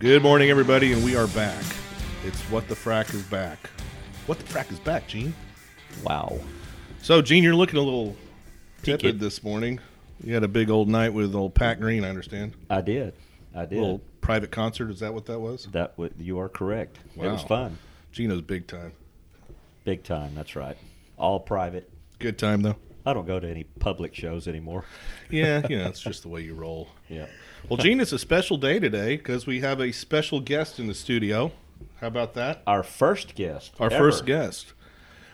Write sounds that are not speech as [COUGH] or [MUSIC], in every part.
Good morning, everybody, and we are back. It's What the Frack is back. What the Frack is back, Gene. Wow. So, Gene, you're looking a little Peaked. tepid this morning. You had a big old night with old Pat Green, I understand. I did. I did. little private concert. Is that what that was? that w- you are correct. It was fun. Gino's big time. Big time. That's right. All private. Good time, though. I don't go to any public shows anymore. Yeah, [LAUGHS] you know, it's just the way you roll. Yeah. Well, Gene, it's a special day today because we have a special guest in the studio. How about that? Our first guest. Our ever. first guest.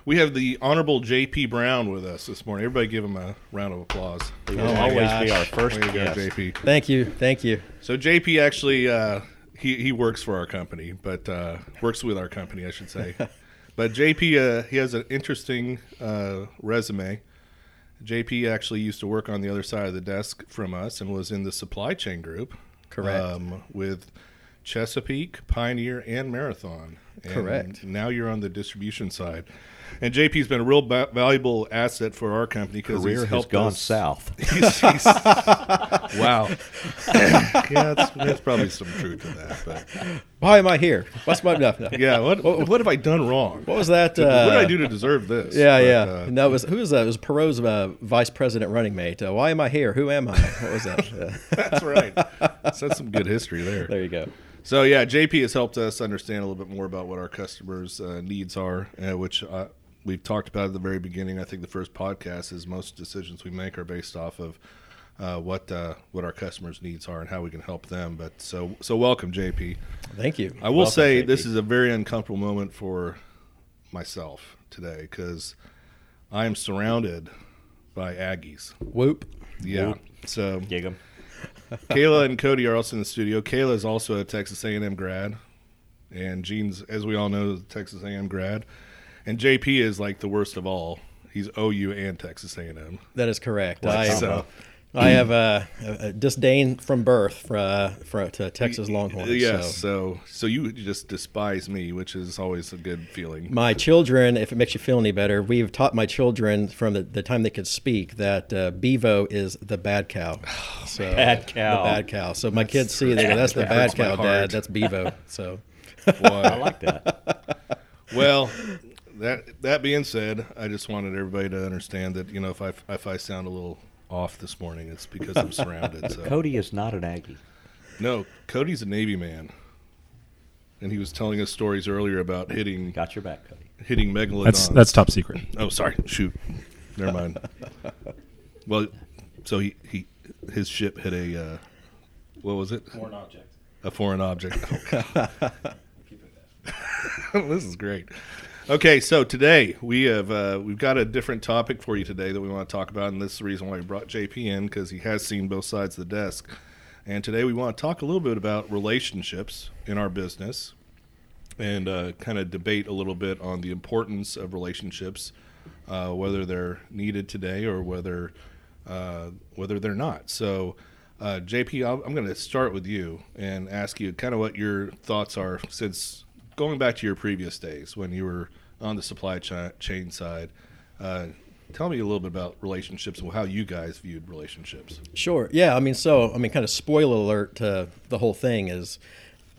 We have the Honorable J.P. Brown with us this morning. Everybody give him a round of applause. He will Oh my always be our first Way to go. JP. Thank you, thank you. So JP actually uh, he he works for our company, but uh, works with our company, I should say. [LAUGHS] but JP uh, he has an interesting uh, resume. JP actually used to work on the other side of the desk from us and was in the supply chain group. Correct. Um, with Chesapeake, Pioneer, and Marathon. And Correct. Now you're on the distribution side. And JP's been a real ba- valuable asset for our company because Career he's has helped gone us. south. [LAUGHS] He's- he's- [LAUGHS] wow. [LAUGHS] yeah, that's, there's probably some truth to that. But Why am I here? What's my no, no. yeah, what what have I done wrong? What was that? what Uh, did I do to deserve this? Yeah, But, yeah. uh, no, it was who was that? It was Perot's uh, vice president running mate. Uh, why am I here? Who am I? What was that? Uh, that's right. So that's some good history there. there you go. So yeah, JP has helped us understand a little bit more about what our customers' uh, needs are, uh, which uh, we've talked about at the very beginning. I think the first podcast is most decisions we make are based off of uh, what uh, what our customers' needs are and how we can help them. But so so welcome, JP. Thank you. I will Welcome, say JP. this is a very uncomfortable moment for myself today because I am surrounded by Aggies. Whoop. Yeah. Whoop. So Gig 'em. Kayla and Cody are also in the studio. Kayla is also a Texas A&M grad, and Gene's, as we all know, is a Texas A&M grad, and JP is like the worst of all. He's OU and Texas A&M. That is correct. Like I, So [CLEARS THROAT] I have a, a disdain from birth for, uh, for to Texas Longhorns. yes, So. so so you just despise me, which is always a good feeling. My children, if it makes you feel any better, we've taught my children from the, the time they could speak that uh, Bevo is the bad cow. [SIGHS] So, Bad cow. The bad cow. So my kids see that that's the bad cow. Dad. That's Bevo. So I like that. well, that that being said, I just wanted everybody to understand that you know if I if I sound a little off this morning, it's because I'm surrounded. [LAUGHS] So. Cody is not an Aggie. No, Cody's a Navy man, and he was telling us stories earlier about hitting Got your back, Cody. hitting megalodons. That's that's top secret. Oh, sorry. Shoot. Never mind. [LAUGHS] well, so he, he his ship hit a uh, what was it? foreign object. A foreign object. [LAUGHS] this is great. Okay, so today we have uh, we've got a different topic for you today that we want to talk about, and this is the reason why we brought JP in because he has seen both sides of the desk. And today we want to talk a little bit about relationships in our business, and uh, kind of debate a little bit on the importance of relationships, uh, whether they're needed today or whether uh, whether they're not. So, uh, JP, I'm going to start with you and ask you kind of what your thoughts are since going back to your previous days when you were on the supply chain side. Uh, tell me a little bit about relationships and how you guys viewed relationships. Sure. Yeah. I mean, so I mean, kind of spoiler alert to the whole thing is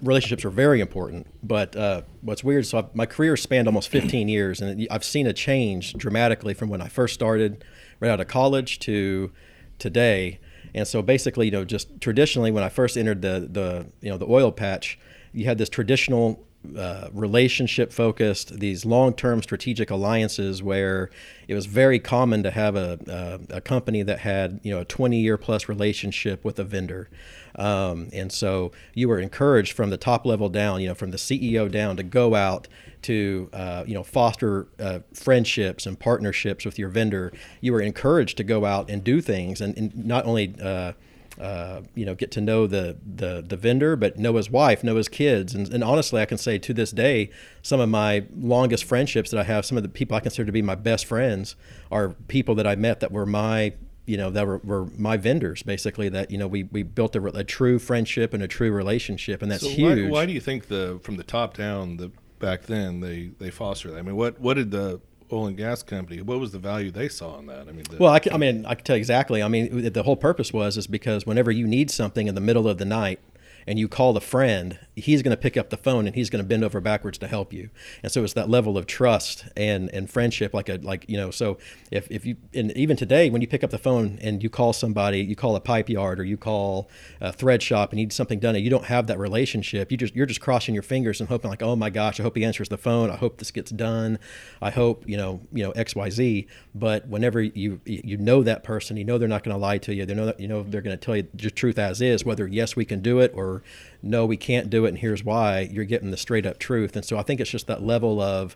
relationships are very important. But uh, what's weird, so I've, my career spanned almost 15 years, and I've seen a change dramatically from when I first started right out of college to today. And so basically, you know, just traditionally when I first entered the the you know the oil patch, you had this traditional uh, relationship focused, these long term strategic alliances where it was very common to have a, a, a company that had you know a 20 year plus relationship with a vendor. Um, and so you were encouraged from the top level down, you know, from the CEO down to go out to uh, you know foster uh, friendships and partnerships with your vendor. You were encouraged to go out and do things, and, and not only uh, you know get to know the, the the vendor, but know his wife, know his kids, and, and honestly, I can say to this day, some of my longest friendships that I have, some of the people I consider to be my best friends, are people that I met that were my you know that were, were my vendors basically that you know we, we built a, a true friendship and a true relationship and that's so huge Why, why do you think the from the top down the back then they they foster that? I mean, what what did the oil and gas company? What was the value they saw in that? I mean, the, Well, I, can, I mean, I can tell you exactly. I mean, the whole purpose was is because whenever you need something in the middle of the night and you call a friend he's going to pick up the phone and he's going to bend over backwards to help you. And so it's that level of trust and and friendship, like a like you know. So if if you and even today when you pick up the phone and you call somebody, you call a pipe yard or you call a thread shop and you need something done, and you don't have that relationship, you just you're just crossing your fingers and hoping like, oh my gosh, I hope he answers the phone. I hope this gets done. I hope you know you know X Y Z. But whenever you you know that person, you know they're not going to lie to you. They know that you know they're going to tell you the truth as is, whether yes we can do it or no we can't do it and here's why. You're getting the straight up truth. And so I think it's just that level of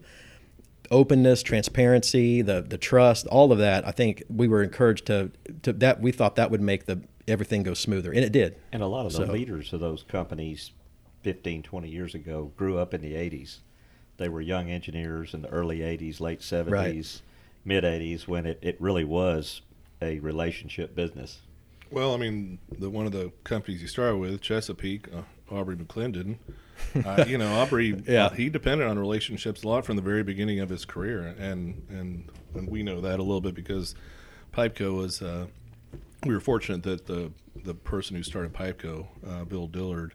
openness, transparency, the the trust, all of that. I think we were encouraged to to that. We thought that would make the everything go smoother, and it did. And a lot of the So- leaders of those companies 15, 20 years ago grew up in the 80s. They were young engineers in the early 80s, late 70s, mid 80s when it, it really was a relationship business. Well, I mean, the one of the companies you started with, Chesapeake, uh, Aubrey McClendon. [LAUGHS] Uh, you know, Aubrey, Yeah. uh, he depended on relationships a lot from the very beginning of his career, and and and we know that a little bit because Pipeco was. Uh, we were fortunate that the the person who started Pipeco, uh, Bill Dillard,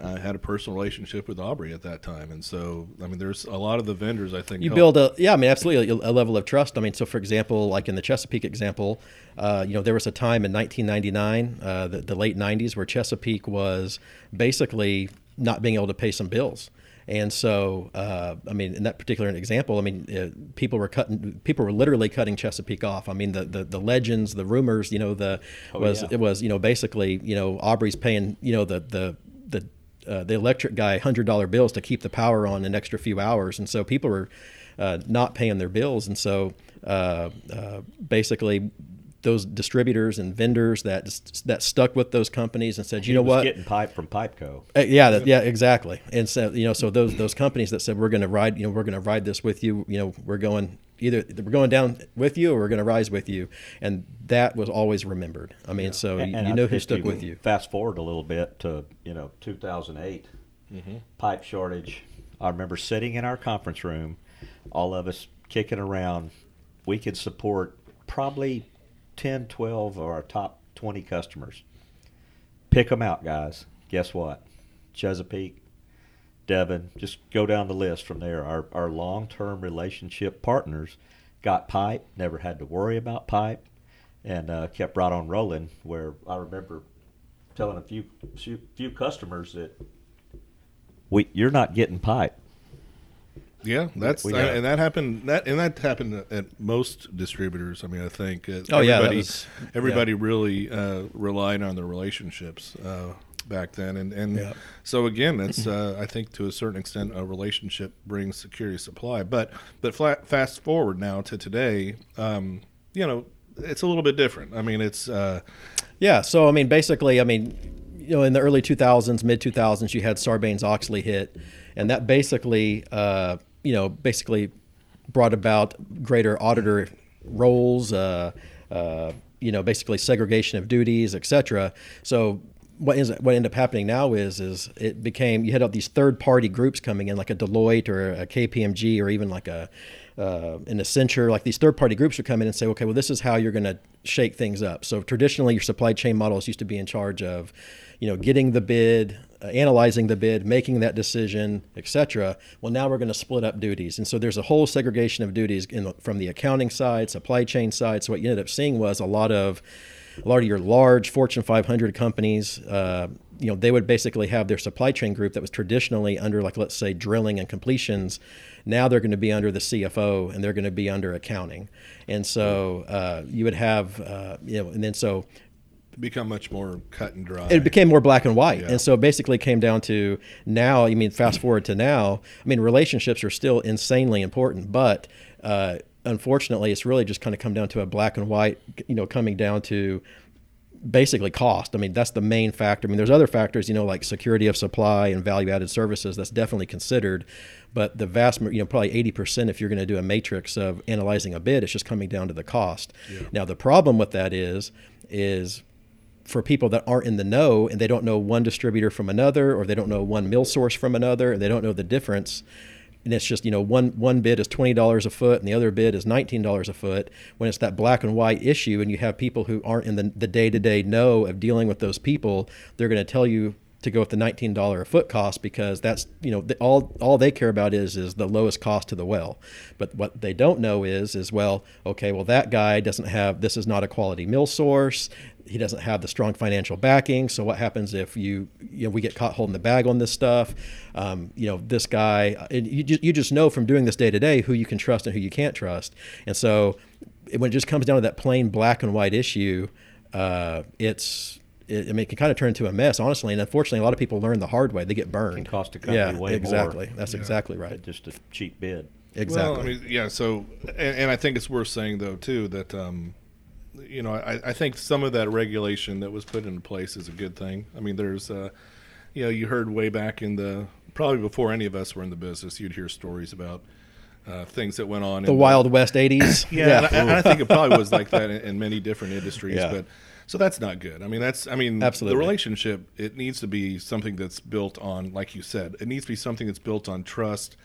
uh, had a personal relationship with Aubrey at that time, and so I mean, there's a lot of the vendors I think You help- build a yeah, I mean absolutely a, a level of trust. I mean, so for example, like in the Chesapeake example, uh, you know there was a time in 1999, uh, the, the late 90s, where Chesapeake was basically not being able to pay some bills. And so, uh, I mean, in that particular example, I mean, uh, people were cutting, people were literally cutting Chesapeake off. I mean, the the, the legends, the rumors, you know, the Oh, was yeah. it was you know basically you know Aubrey's paying you know the the the uh, the electric guy hundred dollar bills to keep the power on an extra few hours, and so people were uh, not paying their bills, and so uh, uh, basically those distributors and vendors that that stuck with those companies and said, you He know what, Getting pipe from Pipeco. uh, yeah, that, yeah, exactly. And so you know, so those those companies that said we're going to ride, you know, we're going to ride this with you. You know, we're going either we're going down with you or we're going to rise with you, and that was always remembered. I mean, so And- you, and you I- know who if stuck with you. Fast forward a little bit to you know 2008, Mm-hmm. pipe shortage. I remember sitting in our conference room, all of us kicking around. We could support probably 10, 12 of our top 20 customers. Pick them out, guys. Guess what? Chesapeake, Devon, just go down the list from there. Our, our long term relationship partners got pipe, never had to worry about pipe, and uh, kept right on rolling. Where I remember telling a few few, few customers that we you're not getting pipe. Yeah, that's We- we- and that happened. That and that happened at most distributors. I mean, I think. Uh, Oh, yeah, that everybody, was- everybody really uh, relied on their relationships uh, back then, and and Yeah. so again, that's uh, I think to a certain extent a relationship brings security supply. But but flat, fast forward now to today, um, you know, it's a little bit different. I mean, it's uh, Yeah. So I mean, basically, I mean, you know, in the early 2000s, mid 2000s, you had Sarbanes Oxley hit, and that basically, uh, you know, basically brought about greater auditor roles. Uh, uh, you know, basically segregation of duties, et cetera. So. What is what ended up happening now is is it became you had all these third party groups coming in like a Deloitte or a KPMG or even like a uh, an Accenture, like these third party groups would come in and say, okay, well, this is how you're going to shake things up. So traditionally, your supply chain models used to be in charge of, you know, getting the bid, uh, analyzing the bid, making that decision, etc. Well, now we're going to split up duties. And so there's a whole segregation of duties the, from the accounting side, supply chain side. So what you ended up seeing was a lot of, a lot of your large Fortune 500 companies, uh, you know, they would basically have their supply chain group that was traditionally under, like, let's say, drilling and completions. Now they're going to be under the CFO and they're going to be under accounting. And so uh, you would have, uh, you know, and then so become much more cut and dry. it became more black and white. Yeah. And so it basically came down to now, I mean, fast forward to now, I mean, relationships are still insanely important, but uh, unfortunately, it's really just kind of come down to a black and white, you know, coming down to basically cost. I mean, that's the main factor. I mean, there's other factors, you know, like security of supply and value added services. That's definitely considered. But the vast, you know, probably 80% if you're going to do a matrix of analyzing a bid, it's just coming down to the cost. Now, the problem with that is, is for people that aren't in the know and they don't know one distributor from another, or they don't know one mill source from another, and they don't know the difference. And it's just you know one one bid is twenty dollars a foot, and the other bid is nineteen dollars a foot. When it's that black and white issue, and you have people who aren't in the the day to day know of dealing with those people, they're going to tell you to go with the nineteen dollar a foot cost because that's you know the, all all they care about is is the lowest cost to the well. But what they don't know is is well okay well that guy doesn't have this is not a quality mill source. He doesn't have the strong financial backing. So what happens if you you know we get caught holding the bag on this stuff? Um, you know this guy you just, you just know from doing this day to day who you can trust and who you can't trust. And so when it just comes down to that plain black and white issue, uh, it's it, I mean, it can kind of turn into a mess, honestly. And unfortunately, a lot of people learn the hard way. They get burned. Can cost a company yeah, way exactly. more. That's Yeah. exactly right. Just a cheap bid. Exactly. Well, I mean, yeah. So, and, and I think it's worth saying though too that um, you know I, I think some of that regulation that was put into place is a good thing. I mean, there's uh, you know you heard way back in the probably before any of us were in the business, you'd hear stories about uh, things that went on the in Wild West '80s. [COUGHS] yeah, And, I, and I think it probably was like [LAUGHS] that in, in many different industries. Yeah. But so that's not good. I mean, that's I mean, Absolutely. the relationship it needs to be something that's built on, like you said, it needs to be something that's built on trust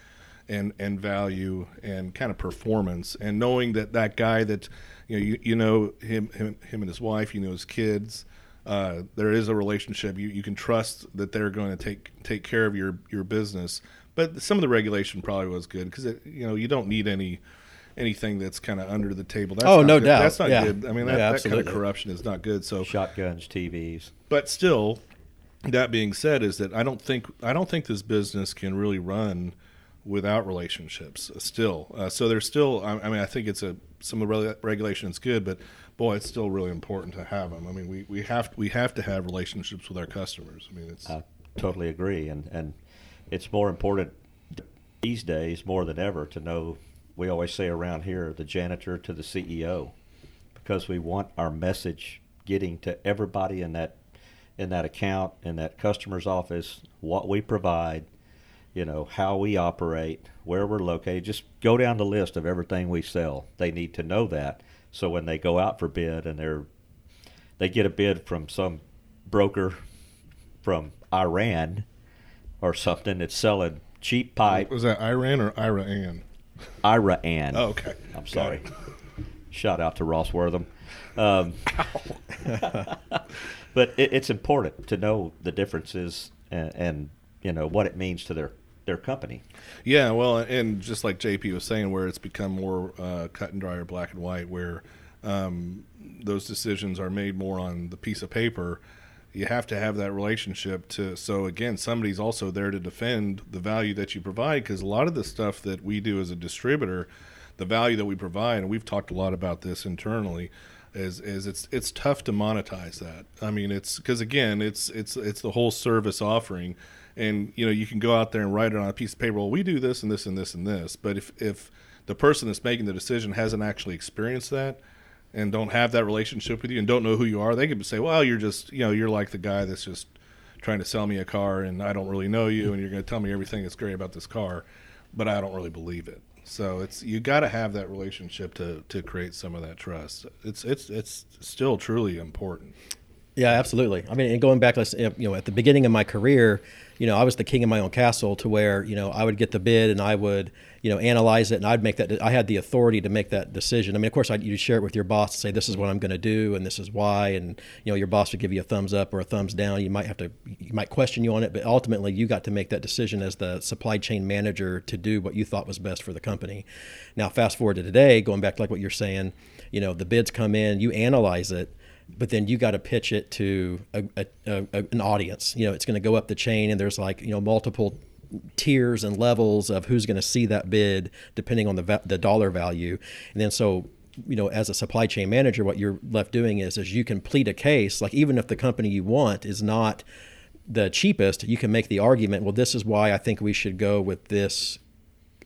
and and value and kind of performance and knowing that that guy that you know you, you know him him him and his wife, you know his kids. Uh, there is a relationship. You, you can trust that they're going to take take care of your your business. But some of the regulation probably was good because you know you don't need any anything that's kind of under the table. That's Oh, no good. doubt. That's not Yeah. good. I mean, that, Yeah, that kind of corruption is not good. So, Shotguns, TVs. but still, that being said, is that I don't think I don't think this business can really run without relationships. uh, Still, uh, so there's still. I, I mean, I think it's a some of the reg- regulation is good, but boy, it's still really important to have them. I mean, we, we have we have to have relationships with our customers. I mean, it's I totally agree, and and it's more important these days more than ever to know. We always say around here, the janitor to the CEO, because we want our message getting to everybody in that in that account in that customer's office what we provide you know how we operate where we're located just go down the list of everything we sell they need to know that so when they go out for bid and they're they get a bid from some broker from Iran or something that's selling cheap pipe. was that Iran or Iran? Iran. Oh, okay. I'm sorry. [LAUGHS] Shout out to Ross Wortham. Um, [LAUGHS] [LAUGHS] but it, it's important to know the differences and, and you know what it means to their their company. Yeah, well, and just like JP was saying, where it's become more uh, cut and dry or black and white, where um, those decisions are made more on the piece of paper. You have to have that relationship to. So again, somebody's also there to defend the value that you provide because a lot of the stuff that we do as a distributor, the value that we provide, and we've talked a lot about this internally, is is it's it's tough to monetize that. I mean, it's because again, it's it's it's the whole service offering, and you know you can go out there and write it on a piece of paper. Well, we do this and this and this and this, but if if the person that's making the decision hasn't actually experienced that and don't have that relationship with you and don't know who you are, they could say, "Well, you're just you know you're like the guy that's just trying to sell me a car and I don't really know you and you're going to tell me everything that's great about this car, but I don't really believe it." So it's you got to have that relationship to to create some of that trust. It's it's it's still truly important. Yeah, absolutely. I mean, and going back, you know, at the beginning of my career, you know, I was the king of my own castle. To where you know, I would get the bid and I would you know analyze it and I'd make that. I had the authority to make that decision. I mean, of course, I'd, you'd share it with your boss and say this is what I'm going to do and this is why, and you know, your boss would give you a thumbs up or a thumbs down. You might have to, you might question you on it, but ultimately, you got to make that decision as the supply chain manager to do what you thought was best for the company. Now, fast forward to today, going back to like what you're saying, you know, the bids come in, you analyze it but then you got to pitch it to a, a, a, an audience. You know, it's going to go up the chain, and there's like you know multiple tiers and levels of who's going to see that bid depending on the the dollar value, and then so you know as a supply chain manager, what you're left doing is is you can plead a case like even if the company you want is not the cheapest, you can make the argument. Well, this is why I think we should go with this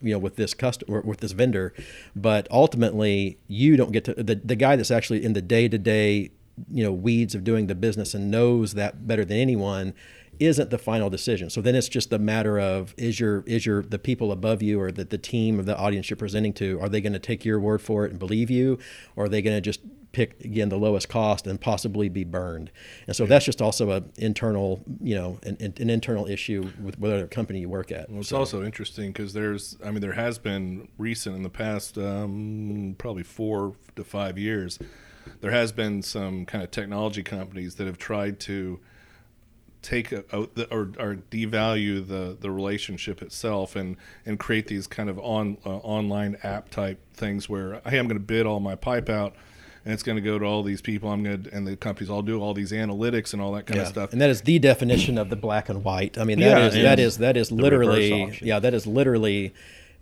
you know with this customer with this vendor but ultimately you don't get to the, the guy that's actually in the day-to-day you know weeds of doing the business and knows that better than anyone isn't the final decision. So then it's just a matter of is your is your the people above you or the, the team of the audience you're presenting to are they going to take your word for it and believe you? Or are they going to just pick again the lowest cost and possibly be burned? And so that's just also a internal you know an, an internal issue with whatever company you work at. Well, it's also interesting because there's, I mean, there has been recent in the past, um, probably four to five years, there has been some kind of technology companies that have tried to take a, a, or, or devalue the the relationship itself and and create these kind of on uh, online app type things where hey I'm going to bid all my pipe out and it's going to go to all these people. I'm going to and the companies all do all these analytics and all that kind yeah. of stuff. And that is the definition of the black and white. I mean that yeah, is, that is that is literally yeah that is literally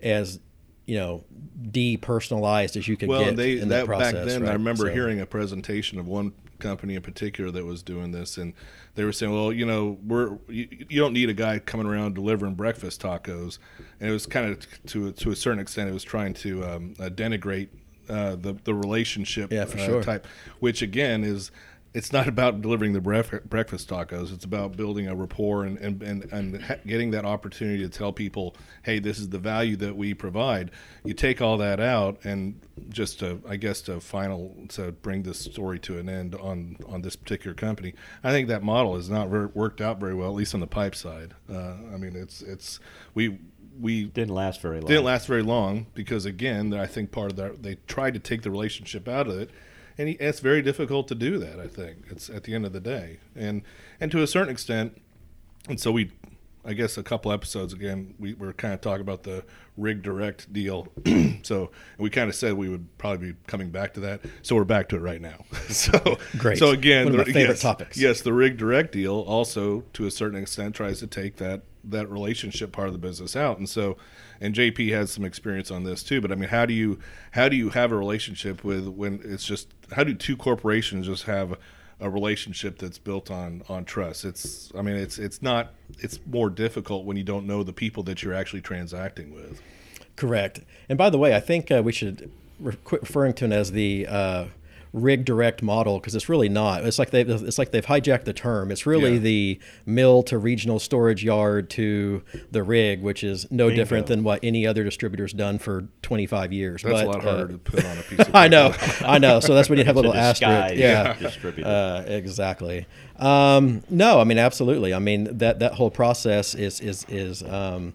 as you know depersonalized as you could well, get they in that that process. back then, I remember So- hearing a presentation of one company in particular that was doing this, and they were saying, "Well, you know, we're you, you don't need a guy coming around delivering breakfast tacos," and it was kind of to to a certain extent, it was trying to um, uh, denigrate uh, the the relationship Yeah, uh, sure. type, which again is. It's not about delivering the bref- breakfast tacos. It's about building a rapport and, and, and, and ha- getting that opportunity to tell people, hey, this is the value that we provide. You take all that out, and just to, I guess, to final to bring this story to an end on on this particular company, I think that model has not ver- worked out very well, at least on the pipe side. Uh, I mean, it's it's we we Didn't last very long. didn't last very long because again I think part of that they tried to take the relationship out of it and he, it's very difficult to do that I think. It's at the end of the day. And and to a certain extent and so we I guess a couple episodes again we were kind of talking about the rig direct deal [CLEARS THROAT] so we kind of said we would probably be coming back to that so we're back to it right now [LAUGHS] so Great. so again One of my the- favorite yes, topics. yes the rig direct deal also to a certain extent tries to take that that relationship part of the business out and so and JP has some experience on this too but I mean how do you how do you have a relationship with when it's just how do two corporations just have a relationship that's built on on trust it's I mean it's it's not it's more difficult when you don't know the people that you're actually transacting with Correct. And by the way, I think uh, we should re- referring to it as the uh, rig direct model because it's really not. It's like they it's like they've hijacked the term. It's really Yeah. the mill to regional storage yard to the rig, which is no Bingo. different than what any other distributor's done for 25 years. that's but, a lot harder uh, to put on a piece of [LAUGHS] I know. I know. So that's when you have a [LAUGHS] little asterisk. Yeah, distributor. uh, exactly. Um, no, I mean absolutely. I mean that that whole process is is is um,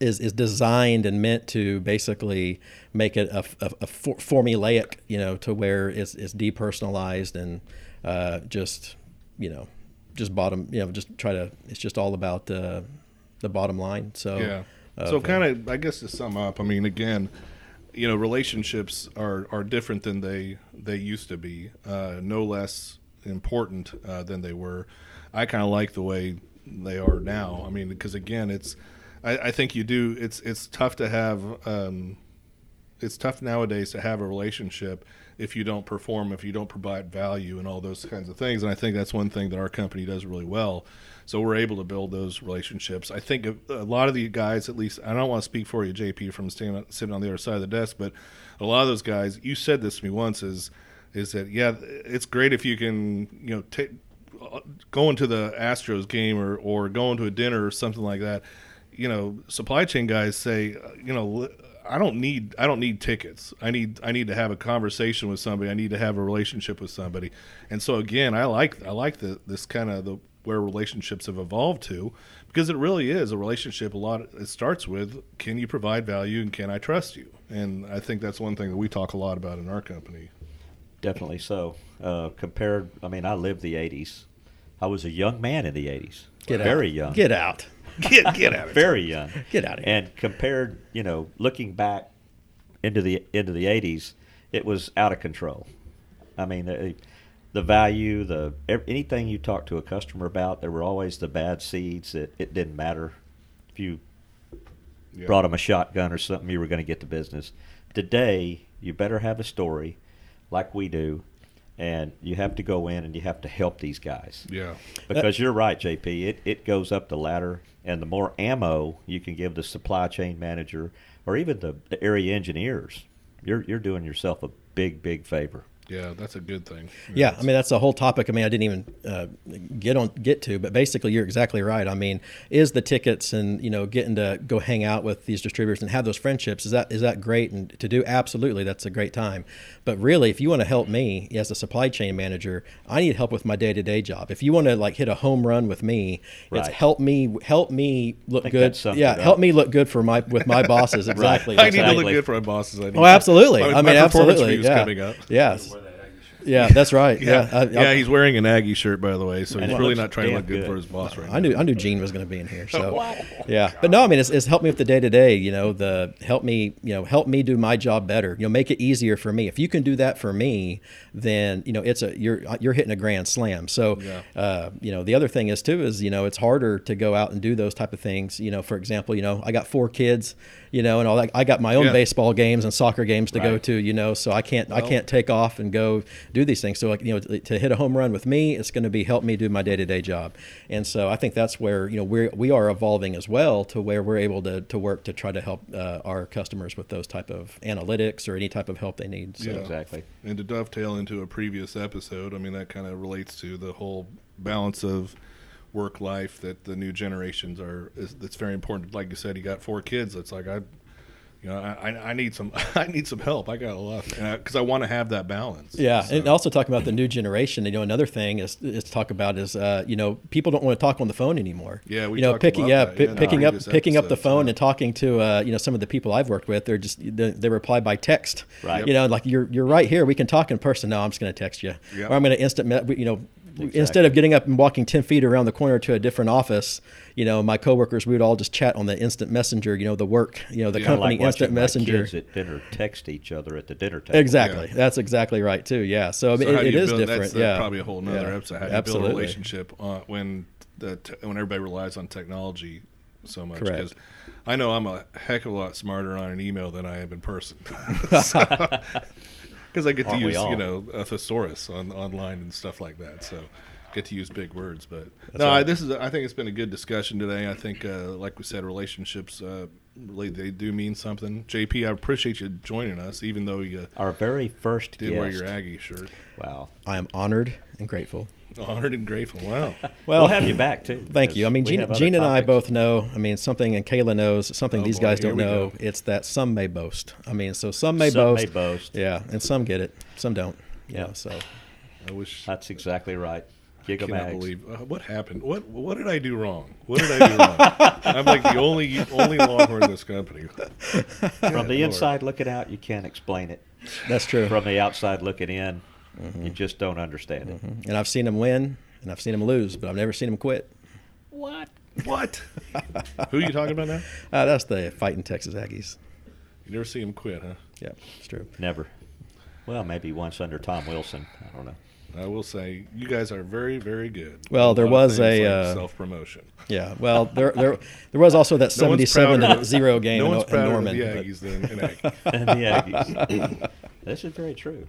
is is designed and meant to basically make it a, a, a for- formulaic, you know, to where it's, it's depersonalized and uh, just you know just bottom, you know, just try to. It's just all about uh, the bottom line. So Yeah. of, So uh, kind of, I guess to sum up, I mean, again, you know, relationships are are different than they they used to be. Uh, no less important uh, than they were. I kind of like the way they are now. I mean, because again, it's I, I think you do. It's it's tough to have. Um, it's tough nowadays to have a relationship if you don't perform, if you don't provide value, and all those kinds of things. And I think that's one thing that our company does really well. So we're able to build those relationships. I think a, lot of the guys, at least, I don't want to speak for you, JP, from standing, sitting on the other side of the desk, but a lot of those guys, you said this to me once, is is that yeah, it's great if you can, you know, take going to the Astros game or or going to a dinner or something like that. You know, supply chain guys say, uh, you know, I don't need I don't need tickets. I need I need to have a conversation with somebody. I need to have a relationship with somebody. And so again, I like I like the this kind of the where relationships have evolved to because it really is a relationship a lot it starts with can you provide value and can I trust you? And I think that's one thing that we talk a lot about in our company. Definitely so. Uh, compared, I mean, I lived the '80s. I was a young man in the '80s. get very out. young. Get out. Get get out of it. very young. Get out of here. And compared, you know, looking back into the into the '80s, it was out of control. I mean, the, the value, the ev- anything you talked to a customer about, there were always the bad seeds. that it didn't matter if you Yeah. brought them a shotgun or something, you were going to get the business. Today, you better have a story like we do, and you have to go in and you have to help these guys. Yeah. Because uh, you're right, JP. It, it goes up the ladder, and the more ammo you can give the supply chain manager or even the, the area engineers, you're, you're doing yourself a big, big favor. Yeah, that's a good thing. Yeah, I mean that's a whole topic. I mean I didn't even uh, get on get to, but basically you're exactly right. I mean, is the tickets and you know getting to go hang out with these distributors and have those friendships is that is that great and to do? Absolutely, that's a great time. But really, if you want to help me as a supply chain manager, I need help with my day to day job. If you want to like hit a home run with me, it's help me help me look good. Yeah, it help me look good for my with my bosses. [LAUGHS] Exactly. I need to look good for my bosses. I need Oh, absolutely. My, I mean, performance absolutely. Yeah. coming up. Yes. Yeah, that's right. [LAUGHS] Yeah, Yeah, I, yeah. He's wearing an Aggie shirt, by the way, so he's really not trying to look good, good. for his boss right I now. knew I knew Gene was going to be in here. So [LAUGHS] Wow. yeah, but no, I mean it's, it's helped me with the day to day. You know, the help me you know help me do my job better. You know, make it easier for me. If you can do that for me, then you know it's a you're you're hitting a grand slam. So Yeah. uh, you know the other thing is too is you know it's harder to go out and do those type of things. You know, for example, you know I got four kids. You know, and all that. I got my own Yeah. baseball games and soccer games to go to. You know, so I can't I can't take off and go do these things. So like you know to, to hit a home run with me, it's going to be help me do my day to day job. And so I think that's where you know we we are evolving as well to where we're able to, to work to try to help uh, our customers with those type of analytics or any type of help they need. So Yeah. Exactly. And to dovetail into a previous episode, I mean that kind of relates to the whole balance of work life that the new generations are. Is, that's very important. Like you said, you got four kids. It's like I, you know, I, I- I need some [LAUGHS] I need some help. I got a lot because I want to have that balance. Yeah, So- and also talking about the new generation. You know, another thing is, is to talk about is uh, you know people don't want to talk on the phone anymore. Yeah, we you know picking about yeah, that, pi- yeah, picking up previous picking up the phone yeah. and talking to uh, you know some of the people I've worked with. They're just they, they reply by text. Right. You know, like you're you're right here. We can talk in person. No, I'm just going to text you, Yep. or I'm going to instant. Me- you know. Exactly. Instead of getting up and walking ten feet around the corner to a different office, you know, my coworkers we would all just chat on the instant messenger. You know, the work, you know, the Yeah, company like watching instant my messenger. kids at dinner text each other at the dinner table. Exactly. Yeah. That's exactly right too. Yeah. So, I mean, So it, do it you is build, different. That's uh, yeah. probably a whole nother Yeah. episode. How you Absolutely. build a relationship uh, when the t- when everybody relies on technology so much? Correct. 'Cause I know I'm a heck of a lot smarter on an email than I am in person. [LAUGHS] [LAUGHS] [LAUGHS] Because I get to Aren't we use you know a thesaurus on online and stuff like that. So get to use big words. But That's no, I, this is I think it's been a good discussion today. I think uh, like we said, relationships uh, really they do mean something. JP, I appreciate you joining us, even though you Our very first did guest. wear your Aggie shirt. Wow. I am honored and grateful. [LAUGHS] Honored and grateful. Wow. Well, we'll have you back too. Thank you. I mean, Gene, have other Gene and I both know. I mean, something, and Kayla knows something Oh, these boy, guys don't know. go. It's that some may boast. I mean, so some may Some boast. may boast. Yeah, and some get it, some don't. Yeah. Yeah. So I wish. That's exactly right. cannot Gig 'em Ags. believe uh, what happened. What what did I do wrong? What did I do wrong? I'm like the only only Longhorn in this company. From the inside looking out, you can't explain it. that's true. From the outside looking in, Mm-hmm. you just don't understand it. and I've seen him win, and I've seen him lose, but I've never seen him quit. What? What? [LAUGHS] Who are you talking about now? Uh, that's the fighting Texas Aggies. You never see him quit, huh? Yeah, it's true. Never. Well, maybe once under Tom Wilson. I don't know. I will say you guys are very very good. Well, there was a, uh, self promotion. Yeah. Well, there there there was also that [LAUGHS] No one's seventy-seven prouder to of- zero game No in, one's in prouder Norman. of the but- Aggies than an [LAUGHS] Aggie. And the Aggies. this is very true.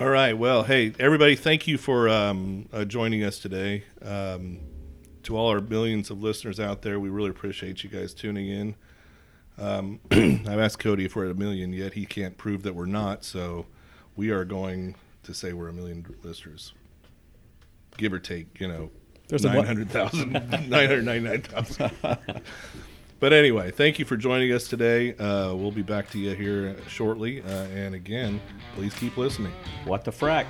All right. Well, hey, everybody, thank you for um, uh, joining us today. Um, to all our millions of listeners out there, we really appreciate you guys tuning in. Um, [CLEARS THROAT] I've asked Cody if we're at a million yet. He can't prove that we're not, so we are going to say we're a million listeners, give or take. You know, There's a blo- 900,000, [LAUGHS] 999,000. [LAUGHS] But anyway, thank you for joining us today. Uh, we'll be back to you here shortly. Uh, and again, please keep listening. What the frack?